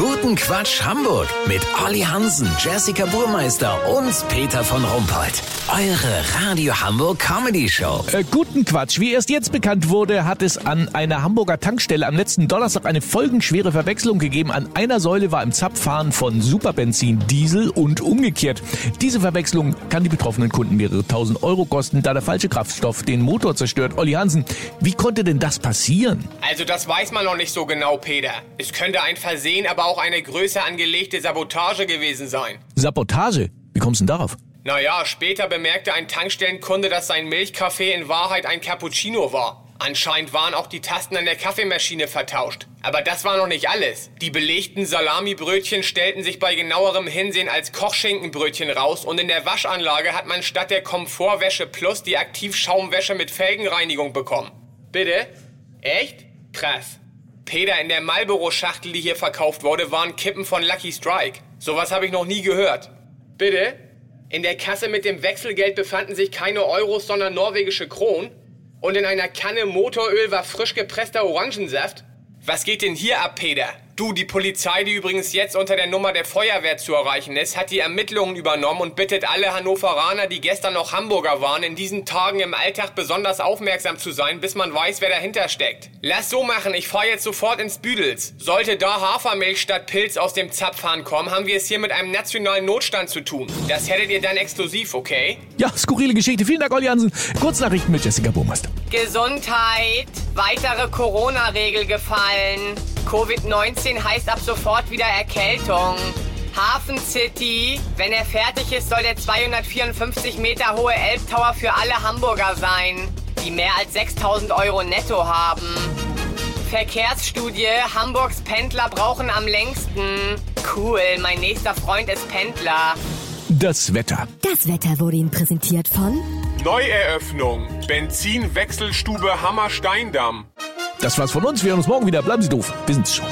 Guten Quatsch Hamburg mit Olli Hansen, Jessica Burmeister und Peter von Rumpold. Eure Radio Hamburg Comedy Show. Äh, guten Quatsch. Wie erst jetzt bekannt wurde, hat es an einer Hamburger Tankstelle am letzten Donnerstag eine folgenschwere Verwechslung gegeben. An einer Säule war im Zapfhahn von Superbenzin Diesel und umgekehrt. Diese Verwechslung kann die betroffenen Kunden mehrere tausend Euro kosten, da der falsche Kraftstoff den Motor zerstört. Olli Hansen, wie konnte denn das passieren? Also das weiß man noch nicht so genau, Peter. Es könnte ein Versehen, aber auch eine größer angelegte Sabotage gewesen sein. Sabotage? Wie kommst du denn darauf? Naja, später bemerkte ein Tankstellenkunde, dass sein Milchkaffee in Wahrheit ein Cappuccino war. Anscheinend waren auch die Tasten an der Kaffeemaschine vertauscht. Aber das war noch nicht alles. Die belegten Salamibrötchen stellten sich bei genauerem Hinsehen als Kochschinkenbrötchen raus und in der Waschanlage hat man statt der Komfortwäsche Plus die Aktivschaumwäsche mit Felgenreinigung bekommen. Bitte? Echt? Krass. Peter, in der Marlboro-Schachtel, die hier verkauft wurde, waren Kippen von Lucky Strike. Sowas habe ich noch nie gehört. Bitte? In der Kasse mit dem Wechselgeld befanden sich keine Euros, sondern norwegische Kronen. Und in einer Kanne Motoröl war frisch gepresster Orangensaft. Was geht denn hier ab, Peter? Du, die Polizei, die übrigens jetzt unter der Nummer der Feuerwehr zu erreichen ist, hat die Ermittlungen übernommen und bittet alle Hannoveraner, die gestern noch Hamburger waren, in diesen Tagen im Alltag besonders aufmerksam zu sein, bis man weiß, wer dahinter steckt. Lass so machen, ich fahr jetzt sofort ins Büdels. Sollte da Hafermilch statt Pilz aus dem Zapfhahn kommen, haben wir es hier mit einem nationalen Notstand zu tun. Das hättet ihr dann exklusiv, okay? Ja, skurrile Geschichte. Vielen Dank, Olli Hansen. Kurznachrichten mit Jessica Burmeister. Gesundheit. Weitere Corona-Regel gefallen. Covid-19 heißt ab sofort wieder Erkältung. Hafen City. Wenn er fertig ist, soll der 254 Meter hohe Elbtower für alle Hamburger sein, die mehr als 6000 Euro netto haben. Verkehrsstudie. Hamburgs Pendler brauchen am längsten. Cool, mein nächster Freund ist Pendler. Das Wetter. Das Wetter wurde Ihnen präsentiert von Neueröffnung. Benzinwechselstube Hammersteindamm. Das war's von uns. Wir hören uns morgen wieder. Bleiben Sie doof. Wir sind's schon.